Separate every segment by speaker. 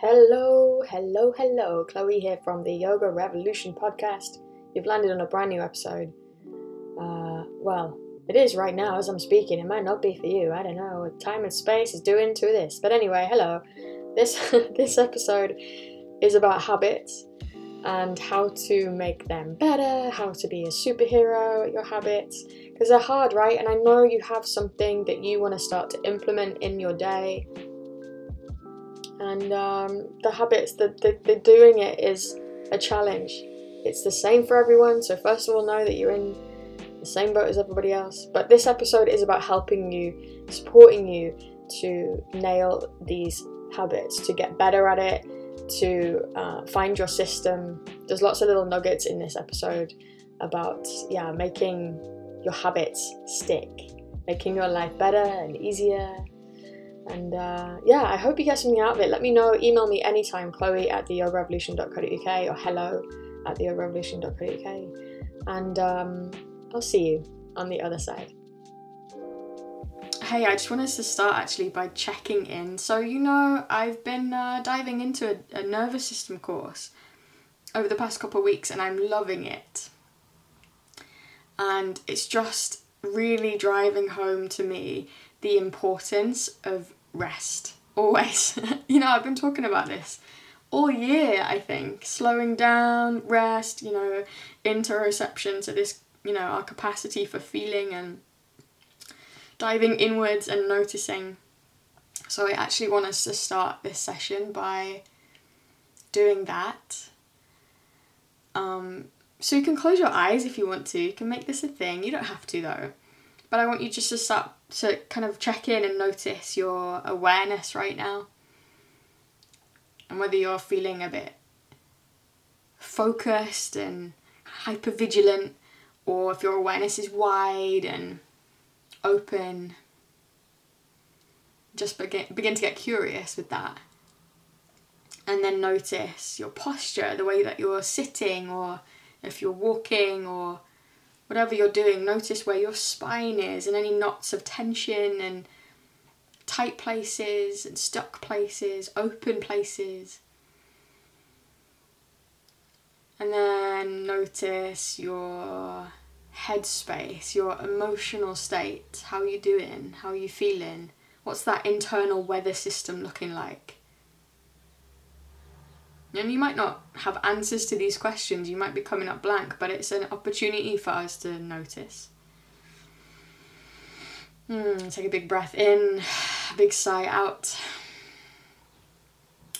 Speaker 1: Hello, hello, hello. Chloe here from the Yoga Revolution podcast. You've landed on a brand new episode. Uh, well, it is right now as I'm speaking. It might not be for you. I don't know. Time and space is doing to this. But anyway, hello. This this episode is about habits and how to make them better, how to be a superhero at your habits because they're hard, right? And I know you have something that you want to start to implement in your day and um, the habits that the, the doing it is a challenge. It's the same for everyone so first of all know that you're in the same boat as everybody else. But this episode is about helping you supporting you to nail these habits to get better at it to uh, find your system. There's lots of little nuggets in this episode about yeah making your habits stick making your life better and easier and uh, yeah, I hope you get something out of it. Let me know. Email me anytime, chloe at theyogarevolution.co.uk or hello at theyogarevolution.co.uk. And um, I'll see you on the other side. Hey, I just wanted to start actually by checking in. So, you know, I've been uh, diving into a, a nervous system course over the past couple of weeks and I'm loving it. And it's just really driving home to me the importance of rest. Always. you know, I've been talking about this all year, I think. Slowing down, rest, you know, interoception, so this, you know, our capacity for feeling and diving inwards and noticing. So I actually want us to start this session by doing that. Um, so you can close your eyes if you want to. You can make this a thing. You don't have to though. But I want you just to start to kind of check in and notice your awareness right now. And whether you're feeling a bit focused and hyper vigilant, or if your awareness is wide and open. Just begin, begin to get curious with that. And then notice your posture, the way that you're sitting, or if you're walking, or whatever you're doing, notice where your spine is and any knots of tension and tight places and stuck places, open places. And then notice your headspace, your emotional state. How are you doing? How are you feeling? What's that internal weather system looking like? And you might not have answers to these questions, you might be coming up blank, but it's an opportunity for us to notice. Mm, take a big breath in, a big sigh out.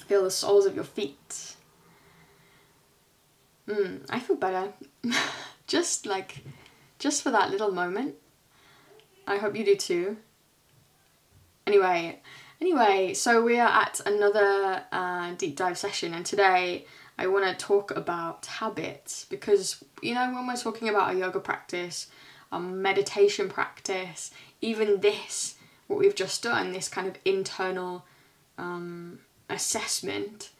Speaker 1: Feel the soles of your feet. Mm, I feel better. just like, just for that little moment. I hope you do too. Anyway, Anyway, so we are at another uh, deep dive session, and today I want to talk about habits because you know, when we're talking about a yoga practice, a meditation practice, even this, what we've just done, this kind of internal um, assessment,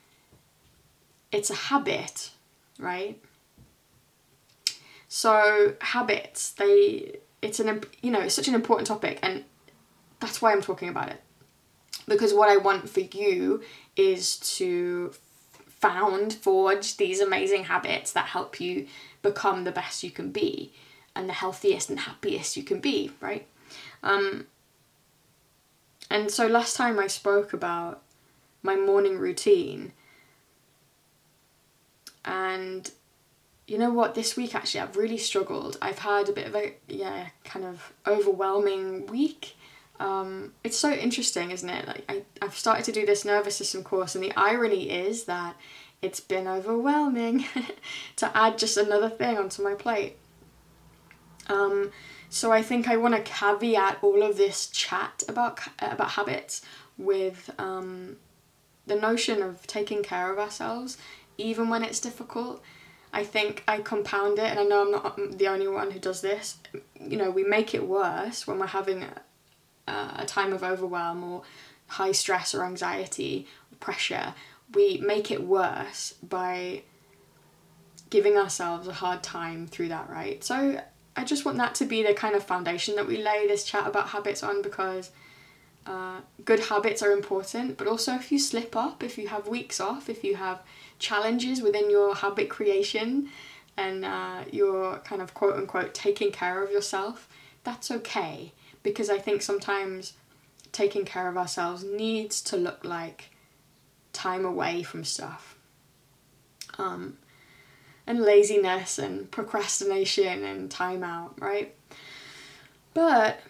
Speaker 1: it's a habit, right? So habits, they, it's an, you know, it's such an important topic, and that's why I'm talking about it because what I want for you is to found, forge these amazing habits that help you become the best you can be and the healthiest and happiest you can be, right? Um, and so last time I spoke about my morning routine, and you know what, this week actually I've really struggled. I've had a bit of a, yeah, kind of overwhelming week um, it's so interesting, isn't it? Like I, I've started to do this nervous system course, and the irony is that it's been overwhelming to add just another thing onto my plate. Um, so I think I want to caveat all of this chat about about habits with um, the notion of taking care of ourselves, even when it's difficult. I think I compound it, and I know I'm not the only one who does this. You know, we make it worse when we're having uh, a time of overwhelm or high stress or anxiety or pressure, we make it worse by giving ourselves a hard time through that, right? So I just want that to be the kind of foundation that we lay this chat about habits on because
Speaker 2: uh, good habits are important, but also if you slip up, if you have weeks off, if you have challenges within your habit creation and uh, you're kind of quote unquote taking care of yourself, that's okay. Because I think sometimes taking care of ourselves needs to look like time away from stuff. Um, and laziness and procrastination and time out, right? But,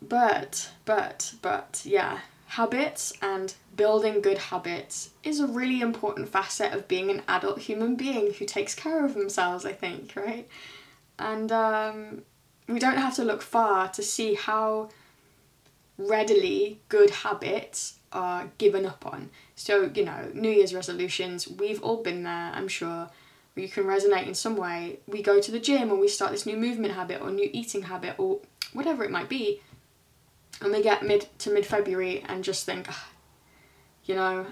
Speaker 2: but, but, but, yeah, habits and building good habits is a really important facet of being an adult human being who takes care of themselves, I think, right? And um, we don't have to look far to see how readily good habits are given up on. So, you know, New Year's resolutions, we've all been there, I'm sure. You can resonate in some way. We go to the gym or we start this new movement habit or new eating habit or whatever it might be. And we get mid to mid February and just think, oh, you know,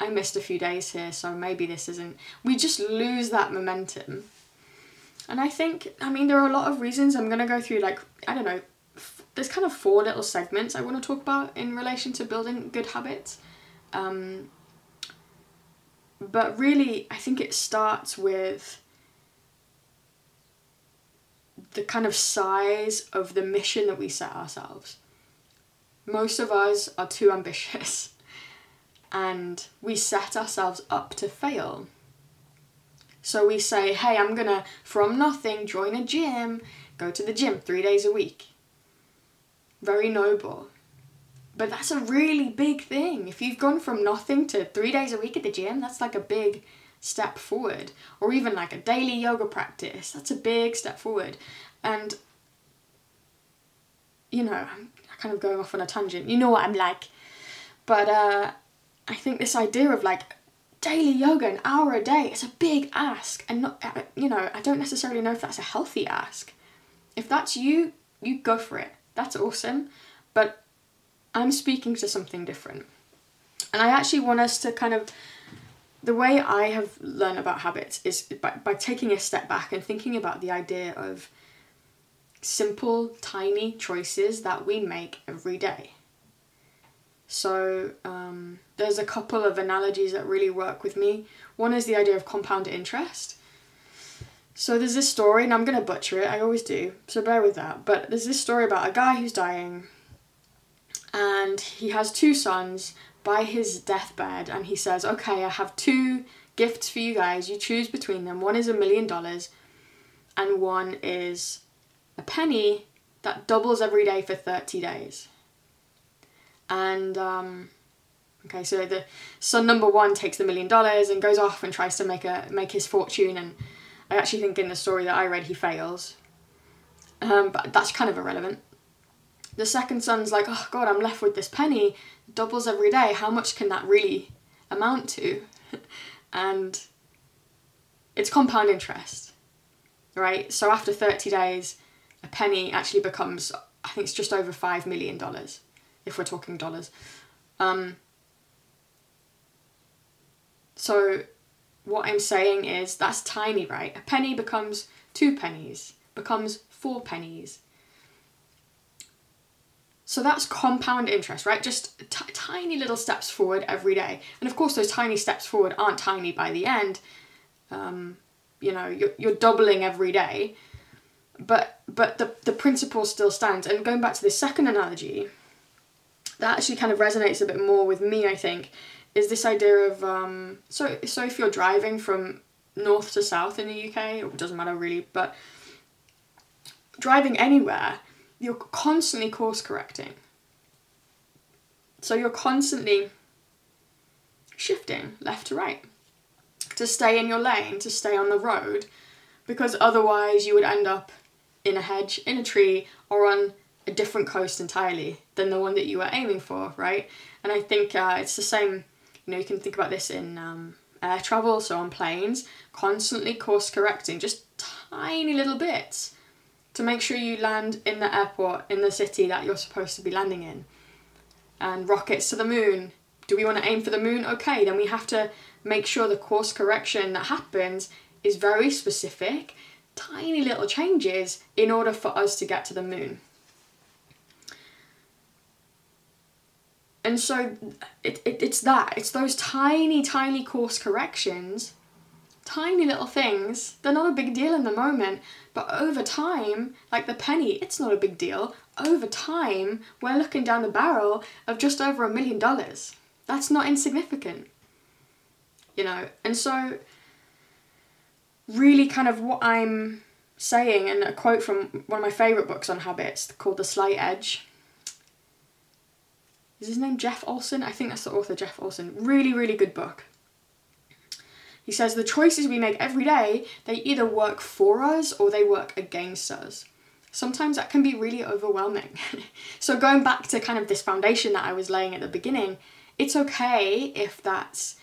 Speaker 2: I missed a few days here, so maybe this isn't. We just lose that momentum. And I think, I mean, there are a lot of reasons. I'm going to go through, like, I don't know, f- there's kind of four little segments I want to talk about in relation to building good habits. Um, but really, I think it starts with the kind of size of the mission that we set ourselves. Most of us are too ambitious and we set ourselves up to fail. So we say, hey, I'm gonna, from nothing, join a gym, go to the gym three days a week. Very noble. But that's a really big thing. If you've gone from nothing to three days a week at the gym, that's like a big step forward. Or even like a daily yoga practice, that's a big step forward. And, you know, I'm kind of going off on a tangent. You know what I'm like. But uh, I think this idea of like daily yoga, an hour a day, is a big ask. And, not, uh, you know, I don't necessarily know if that's a healthy ask. If that's you, you go for it. That's awesome. But I'm speaking to something different. And I actually want us to kind of the way I have learned about habits is by, by taking a step back and thinking about the idea of simple, tiny choices that we make every day. So, um, there's a couple of analogies that really work with me. One is the idea of compound interest. So, there's this story, and I'm going to butcher it, I always do, so bear with that. But there's this story about a guy who's dying, and he has two sons by his deathbed, and he says, Okay, I have two gifts for you guys. You choose between them. One is a million dollars, and one is a penny that doubles every day for 30 days. And, um, okay, so the son number one takes the million dollars and goes off and tries to make a make his fortune. And I actually think in the story that I read, he fails. Um, but that's kind of irrelevant. The second son's like, oh god, I'm left with this penny, doubles every day. How much can that really amount to? and it's compound interest, right? So after 30 days, a penny actually becomes, I think it's just over $5 million, if we're talking dollars. Um, so what I'm saying is that's tiny, right? A penny becomes two pennies, becomes four pennies. So that's compound interest, right? Just t- tiny little steps forward every day. And of course, those tiny steps forward aren't tiny by the end. Um, you know, you're, you're doubling every day but but the the principle still stands. And going back to the second analogy, that actually kind of resonates a bit more with me. I think is this idea of um, so so if you're driving from north to south in the UK, it doesn't matter really, but driving anywhere, you're constantly course correcting. So you're constantly shifting left to right to stay in your lane, to stay on the road, because otherwise you would end up in a hedge, in a tree, or on a different coast entirely than the one that you were aiming for, right? And I think uh, it's the same, you know, you can think about this in um, air travel, so on planes, constantly course correcting, just tiny little bits to make sure you land in the airport in the city that you're supposed to be landing in. And rockets to the moon. Do we want to aim for the moon? Okay, then we have to make sure the course correction that happens is very specific tiny little changes in order for us to get to the moon. And so it, it, it's that it's those tiny tiny course corrections tiny little things they're not a big deal in the moment but over time like the penny it's not a big deal. Over time we're looking down the barrel of just over a million dollars. That's not insignificant you know? And so really kind of what i'm saying and a quote from one of my favorite books on habits called the slight edge is his name Jeff Olson? I think that's the author, Jeff Olson. Really, really good book. He says the choices we make every day, they either work for us or they work against us. Sometimes that can be really overwhelming. so, going back to kind of this foundation that I was laying at the beginning, it's okay if that's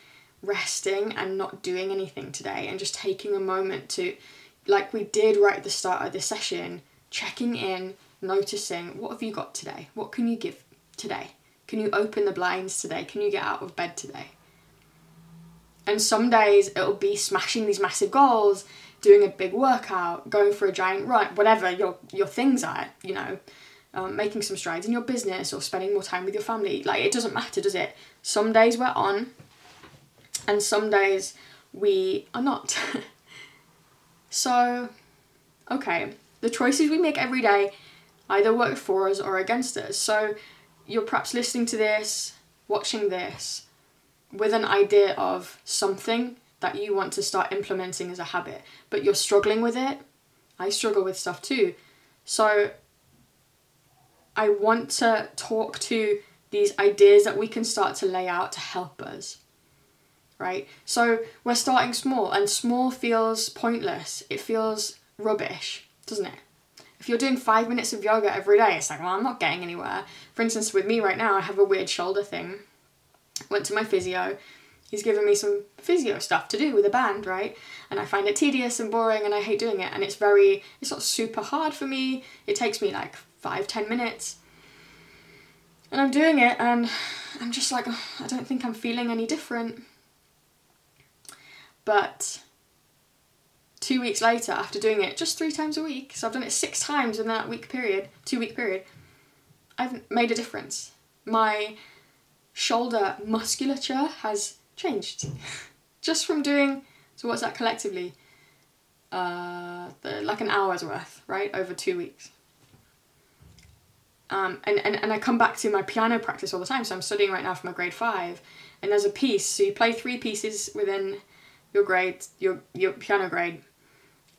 Speaker 2: resting and not doing anything today and just taking a moment to, like we did right at the start of this session, checking in, noticing what have you got today? What can you give today? Can you open the blinds today? Can you get out of bed today? And some days it'll be smashing these massive goals, doing a big workout, going for a giant run, whatever your your things are, you know, um, making some strides in your business or spending more time with your family. Like it doesn't matter, does it? Some days we're on, and some days we are not. so, okay, the choices we make every day either work for us or against us. So you're perhaps listening to this, watching this, with an idea of something that you want to start implementing as a habit, but you're struggling with it. I struggle with stuff too. So I want to talk to these ideas that we can start to lay out to help us. Right? So we're starting small, and small feels pointless. It feels rubbish, doesn't it? If you're doing five minutes of yoga every day, it's like, well, I'm not getting anywhere. For instance, with me right now, I have a weird shoulder thing. Went to my physio. He's given me some physio stuff to do with a band, right? And I find it tedious and boring and I hate doing it. And it's very, it's not super hard for me. It takes me like five, ten minutes. And I'm doing it and I'm just like, oh, I don't think I'm feeling any different. But two weeks later, after doing it just three times a week, so I've done it six times in that week period, two week period, I've made a difference. My shoulder musculature has changed just from doing, so what's that collectively? Uh, the, like an hour's worth, right, over two weeks. Um, and, and, and I come back to my piano practice all the time. So I'm studying right now for my grade five, and there's a piece. So you play three pieces within your grade, your your piano grade,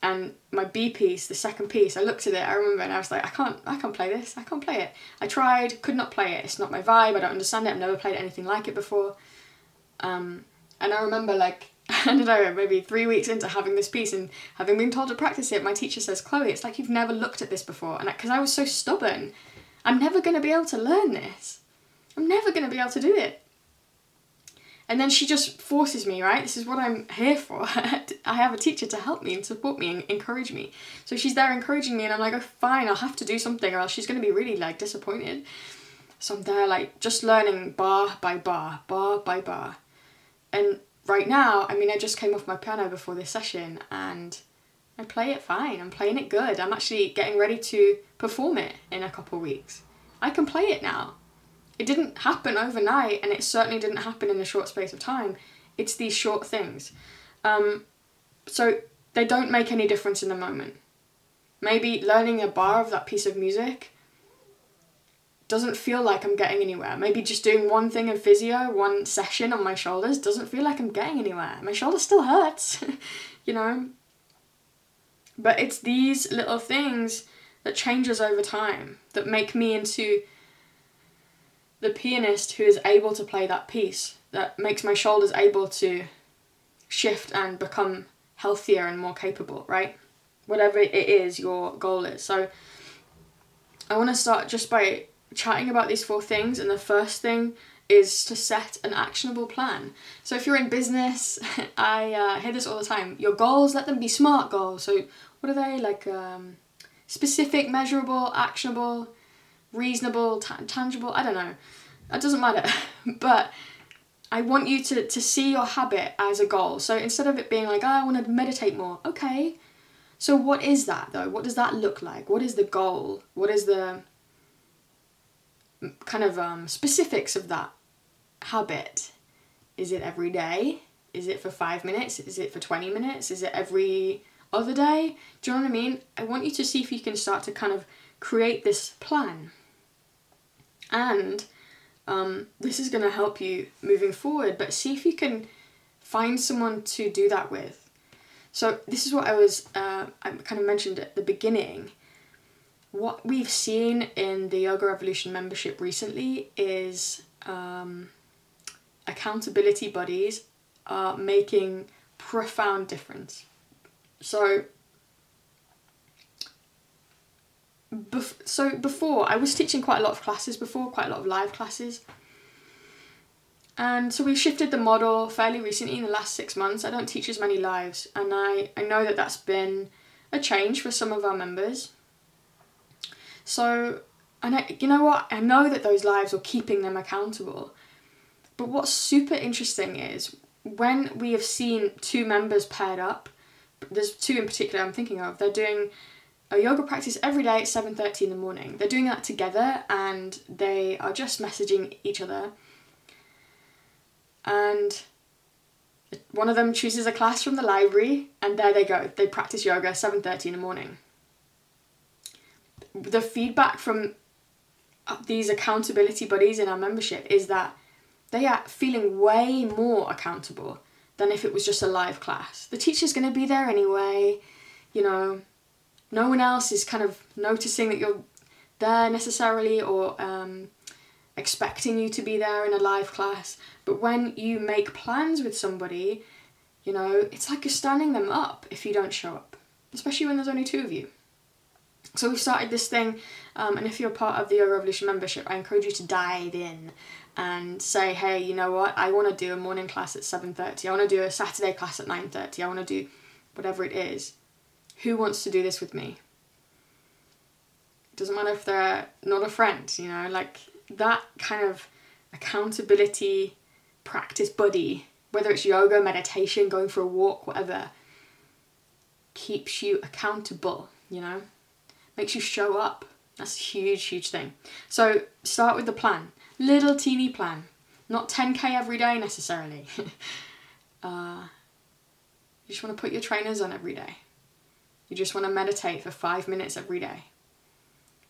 Speaker 2: and my B piece, the second piece, I looked at it, I remember, and I was like, I can't, I can't play this, I can't play it. I tried, could not play it. It's not my vibe. I don't understand it. I've never played anything like it before. Um, and I remember like I don't know, maybe three weeks into having this piece and having been told to practice it, my teacher says, Chloe, it's like you've never looked at this before. And because I, I was so stubborn, I'm never going to be able to learn this. I'm never going to be able to do it. And then she just forces me, right? This is what I'm here for. I have a teacher to help me and support me and encourage me. So she's there encouraging me, and I'm like, oh, fine, I'll have to do something, or else she's going to be really like disappointed. So I'm there, like, just learning bar by bar, bar by bar. And right now, I mean, I just came off my piano before this session, and I play it fine. I'm playing it good. I'm actually getting ready to perform it in a couple weeks. I can play it now. It didn't happen overnight, and it certainly didn't happen in a short space of time. It's these short things. Um, so they don't make any difference in the moment. Maybe learning a bar of that piece of music doesn't feel like I'm getting anywhere. Maybe just doing one thing in physio, one session on my shoulders, doesn't feel like I'm getting anywhere. My shoulder still hurts, you know? But it's these little things that changes over time that make me into the pianist who is able to play that piece that makes my shoulders able to shift and become healthier and more capable, right? Whatever it is your goal is. So I want to start just by chatting about these four things and the first thing is to set an actionable plan. So if you're in business, I uh, hear this all the time. Your goals, let them be SMART goals. So what are they? Like um, specific, measurable, actionable, reasonable, tangible, I don't know. That doesn't matter. but I want you to, to see your habit as a goal. So instead of it being like, oh, I want to meditate more, okay. So what is that though? What does that look like? What is the goal? What is the kind of um, specifics of that habit. Is it every day? Is it for five minutes? Is it for 20 minutes? Is it every other day? Do you know what I mean? I want you to see if you can start to kind of create this plan. And um, this is going to help you moving forward, but see if you can find someone to do that with. So, this is what I was, uh, I kind of mentioned at the beginning. What we've seen in the Yoga Revolution membership recently is um, accountability buddies are making profound difference. So, bef- so before I was teaching quite a lot of classes before, quite a lot of live classes. And so we shifted the model fairly recently in the last six months. I don't teach as many lives, and I, I know that that's been a change for some of our members. So, and I, you know what? I know that those lives are keeping them accountable. But what's super interesting is when we have seen two members paired up, there's two in particular I'm thinking of. They're doing a yoga practice every day at 7:30 in the morning. They're doing that together and they are just messaging each other. And one of them chooses a class from the library and there they go. They practice yoga 7:30 in the morning. The feedback from these accountability buddies in our membership is that they are feeling way more accountable than if it was just a live class. The teacher's going to be there anyway, you know, no one else is kind of noticing that you're there necessarily or um, expecting you to be there in a live class. But when you make plans with somebody, you know, it's like you're standing them up if you don't show up, especially when there's only two of you. So we've started this thing, um, and if you're part of the Revolution membership, I encourage you to dive in and say, hey, you know what? I want to do a morning class at seven thirty. I want to do a Saturday class at nine thirty. I want to do whatever it is. Who wants to do this with me? It doesn't matter if they're not a friend, you know, like that kind of accountability practice buddy, whether it's yoga, meditation, going for a walk, whatever, keeps you accountable, you know, makes you show up. That's a huge, huge thing. So start with the plan, little teeny plan, not 10k every day necessarily. uh, you just want to put your trainers on every day. You just want to meditate for five minutes every day.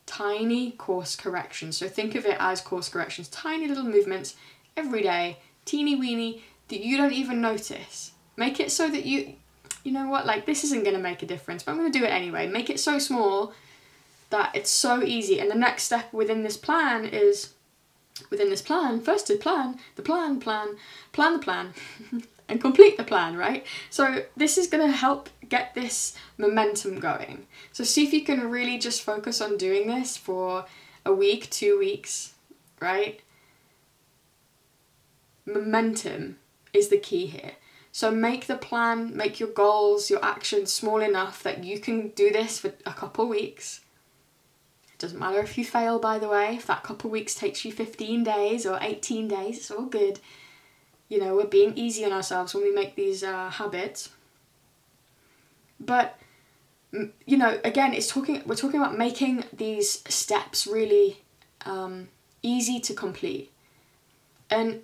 Speaker 2: Tiny course corrections. So think of it as course corrections, tiny little movements every day, teeny weeny, that you don't even notice. Make it so that you, you know what, like this isn't going to make a difference, but I'm going to do it anyway. Make it so small that it's so easy. And the next step within this plan is within this plan, first to plan, the plan, plan, plan the plan, and complete the plan, right? So this is going to help get this momentum going. So see if you can really just focus on doing this for a week, two weeks, right? Momentum is the key here. So make the plan, make your goals, your actions small enough that you can do this for a couple weeks. It doesn't matter if you fail, by the way, if that couple weeks takes you 15 days or 18 days, it's all good you know, we're being easy on ourselves when we make these uh, habits. But you know, again, it's talking. We're talking about making these steps really um, easy to complete, and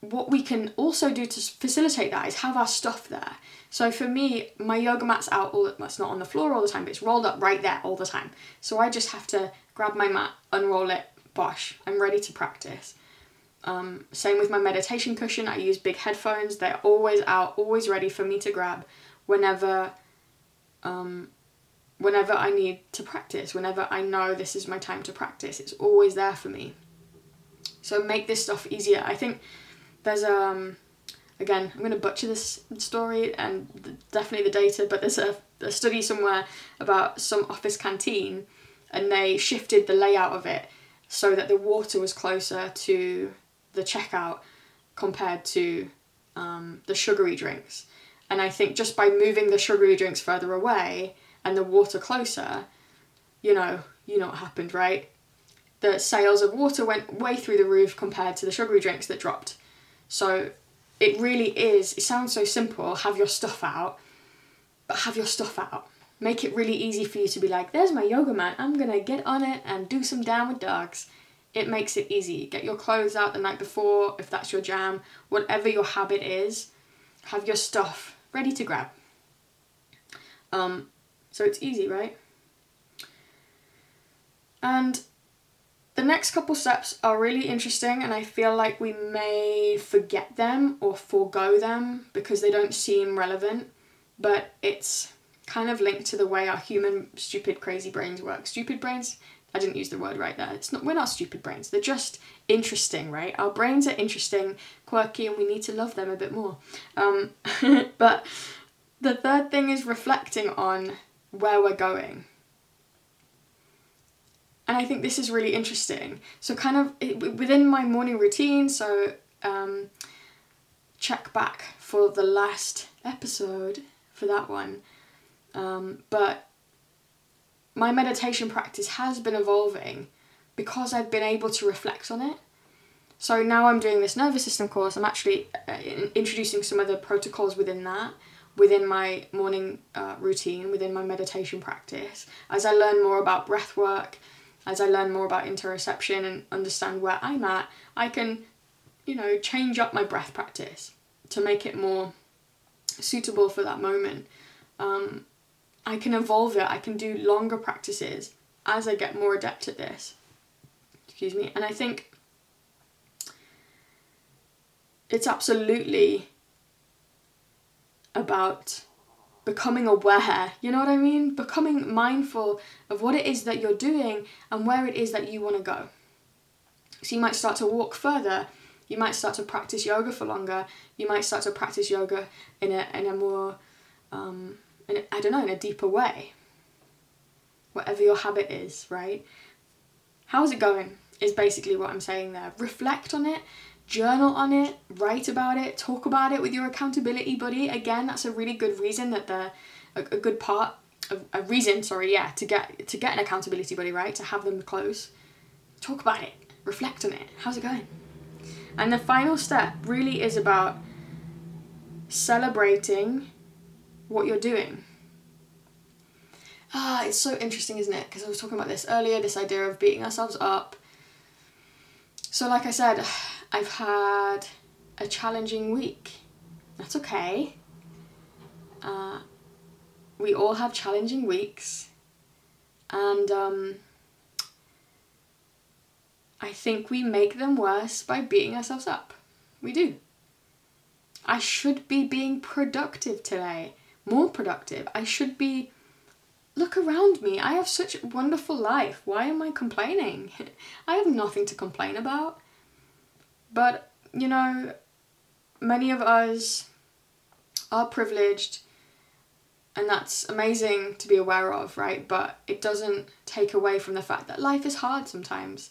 Speaker 2: what we can also do to facilitate that is have our stuff there. So for me, my yoga mat's out all. That's not on the floor all the time, but it's rolled up right there all the time. So I just have to grab my mat, unroll it, bosh, I'm ready to practice. Um, same with my meditation cushion. I use big headphones. They're always out, always ready for me to grab whenever um, whenever I need to practice, whenever I know this is my time to practice. It's always there for me. So make this stuff easier. I think there's um again, I'm to butcher this story and definitely the data, but there's a, a study somewhere about some office canteen and they shifted the layout of it so that the water was closer to the checkout compared to um, the sugary drinks. And I think just by moving the sugary drinks further away and the water closer, you know, you know what happened, right? The sales of water went way through the roof compared to the sugary drinks that dropped. So it really is, it sounds so simple, have your stuff out, but have your stuff out. Make it really easy for you to be like, there's my yoga mat, I'm gonna get on it and do some downward dogs it makes it easy. Get your clothes out the night before if that's your jam, whatever your habit is, have your stuff ready to grab. Um, so it's easy, right? And the next couple steps are really interesting, and I feel like we may forget them or forego them because they don't seem relevant, but it's kind of linked to the way our human stupid crazy brains work. Stupid brains, I didn't use the word right there. It's not we're not stupid brains. They're just interesting, right? Our brains are interesting, quirky, and we need to love them a bit more. Um, but the third thing is reflecting on where we're going. And I think this is really interesting. So, kind of it, within my morning routine, so um, check back for the last episode for that one. Um, but my meditation practice has been evolving because I've been able to reflect on it. So now I'm doing this nervous system course. I'm actually uh, introducing some other protocols within that, within my morning uh, routine, within my meditation practice. As I learn more about breath work, as I learn more about interoception and understand where I'm at, I can, you know, change up my breath practice to make it more suitable for that moment. Um, I can evolve it, I can do longer practices as I get more adept at this. Excuse me. And I think it's absolutely about becoming aware, you know what I mean? Becoming mindful of what it is that you're doing and where it is that you want to go. So you might start to walk further, you might start to practice yoga for longer, you might start to practice yoga in a, in a more um, in, I don't know, in a deeper way. Whatever your habit is, right? How's it going? Is basically what I'm saying there. Reflect on it, journal on it, write about it, talk about it with your accountability buddy. Again, that's a really good reason that the a, a good part a reason, sorry, yeah, to get to get an accountability buddy, right? To have them close. Talk about it, reflect on it. How's it going? And the final step really is about celebrating what you're doing. Ah, it's so interesting, isn't it? Because I was talking about this earlier this idea of beating ourselves up. So, like I said, I've had a challenging week. That's okay. Uh, we all have challenging weeks. And um, I think we make them worse by beating ourselves up. We do. I should be being productive today more productive. I should be. Look around me. I have such a wonderful life. Why am I complaining? I have nothing to complain about. But, you know, many of us are privileged, and that's amazing to be aware of, right? But it doesn't take away from the fact that life is hard sometimes.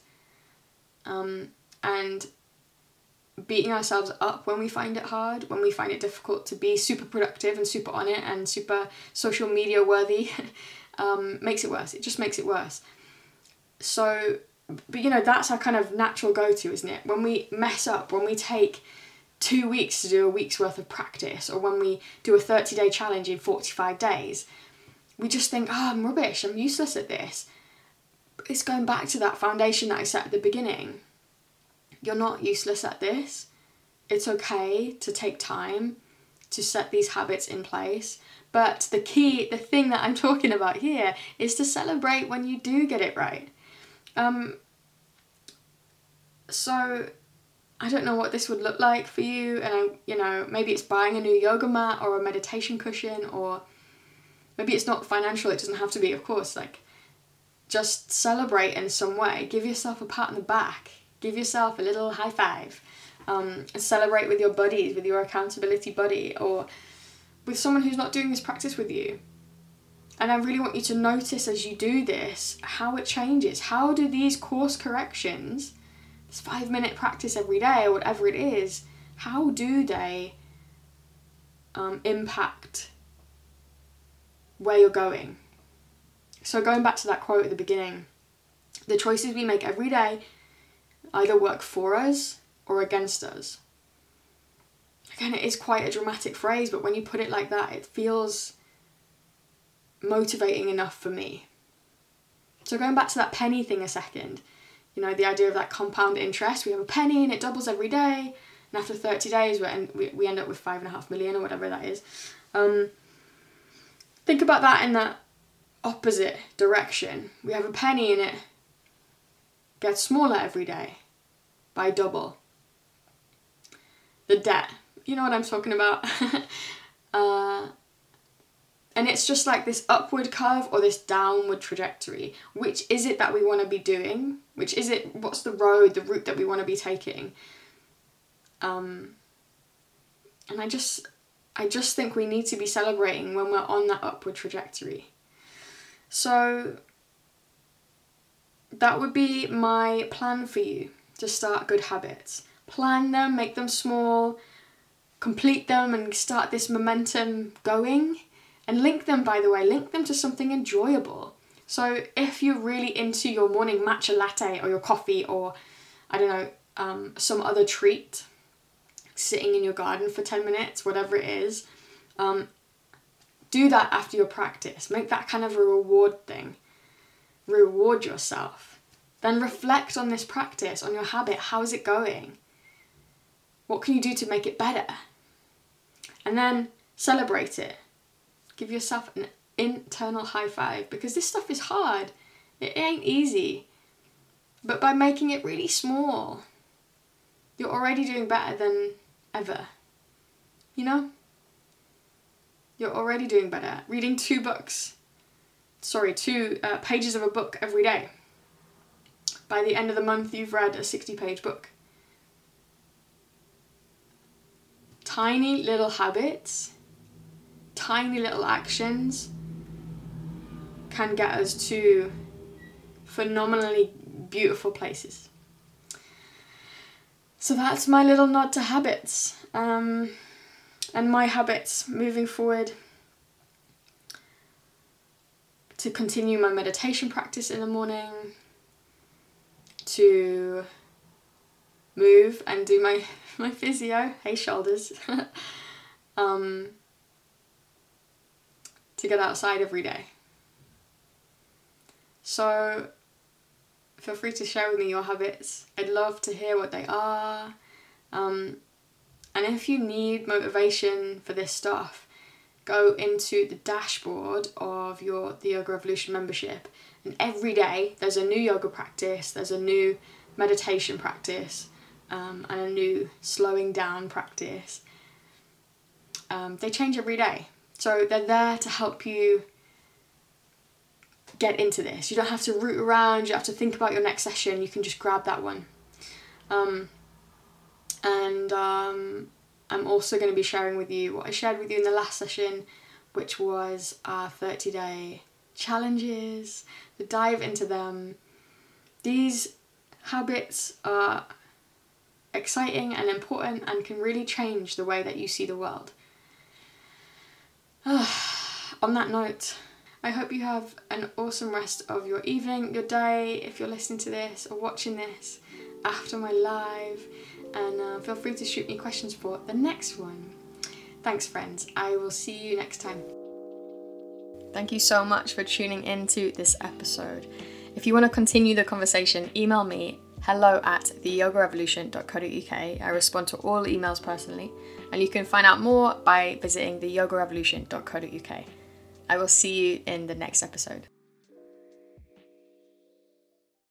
Speaker 2: Um, and beating ourselves up when we find it hard, when we find it difficult to be super productive and super on it and super social media worthy, um, makes it worse. It just makes it worse. So, but you know, that's our kind of natural go to, isn't it? When we mess up, when we take two weeks to do a week's worth of practice, or when we do a 30 day challenge in 45 days, we just think, oh, I'm rubbish, I'm useless at this. It's going back to that foundation that I set at the beginning you're not useless at this. It's okay to take time to set these habits in place. But the key, the thing that I'm talking about here is to celebrate when you do get it right. Um, so I don't know what this would look like for you, and I, you know, maybe it's buying a new yoga mat or a meditation cushion, or maybe it's not financial. It doesn't have to be, of course. Like, just celebrate in some way. Give yourself a pat on the back give yourself a little high five. Um, celebrate with your buddies, with your accountability buddy, or with someone who's not doing this practice with you. And I really want you to notice as you do this how it changes. How do these course corrections, this five minute practice every day or whatever it is, how do they um, impact where you're going? So, going back to that quote at the beginning, the choices we make every day either work for us or against us. Again, it is quite a dramatic phrase, but when you put it like that, it feels motivating enough for me. So, going back to that penny thing a second, You know, the idea of that compound interest. We have a penny and it doubles every day. And after 30 days, we end, we, end up with five and a half million or whatever that is. Um, think about that in that opposite direction. We have a penny and it gets smaller every day by double. The debt. You know what I'm talking about? uh, and it's just like this upward curve or this downward trajectory. Which is it that we want to be doing? Which is it, what's the road, the route that we want to be taking? Um, and I just, I just think we need to be celebrating when we're on that upward trajectory. So that would be my plan for you to start good habits. Plan them, make them small, complete them, and start this momentum going. And link them, by the way, link them to something enjoyable. So if you're really into your morning matcha latte or your coffee or, I don't know, um, some other treat, sitting in your garden for 10 minutes, whatever it is, um, do that after your practice. Make that kind of a reward thing. Reward yourself. Then reflect on this practice, on your habit. How is it going? What can you do to make it better? And then celebrate it. Give yourself an internal high five because this stuff is hard. It ain't easy. But by making it really small, you're already doing better than ever. You know? You're already doing better. Reading two books, sorry, two uh, pages of a book every day. By the end of the month, you've read a 60 page book. Tiny little habits, tiny little actions can get us to phenomenally beautiful places. So that's my little nod to habits. Um, and my habits moving forward to continue my meditation practice in the morning, to move and do my, my physio, hey shoulders, um, to get outside every day. So feel free to share with me your habits. I'd love to hear what they are. Um, and if you need motivation for this stuff, go into the dashboard of your the Yoga Revolution membership. And every day there's a new yoga practice, there's a new meditation practice, um, and a new slowing down practice. Um, they change every day. So they're there to help you get into this. You don't have to root around, you have to think about your next session, you can just grab that one. Um, and um, I'm also going to be sharing with you what I shared with you in the last session, which was our 30 day challenges, the dive into them. These habits are exciting and important and can really change the way that you see the world. On that note, I hope you have an awesome rest of your evening, your day, if you're listening to this or watching this after my live and uh, feel free to shoot me questions for the next one. Thanks, friends. I will see you next time. Thank you so much for tuning into this episode. If you want to continue the conversation, email me hello at theyogarevolution.co.uk. I respond to all emails personally, and you can find out more by visiting theyogarevolution.co.uk. I will see you in the next episode.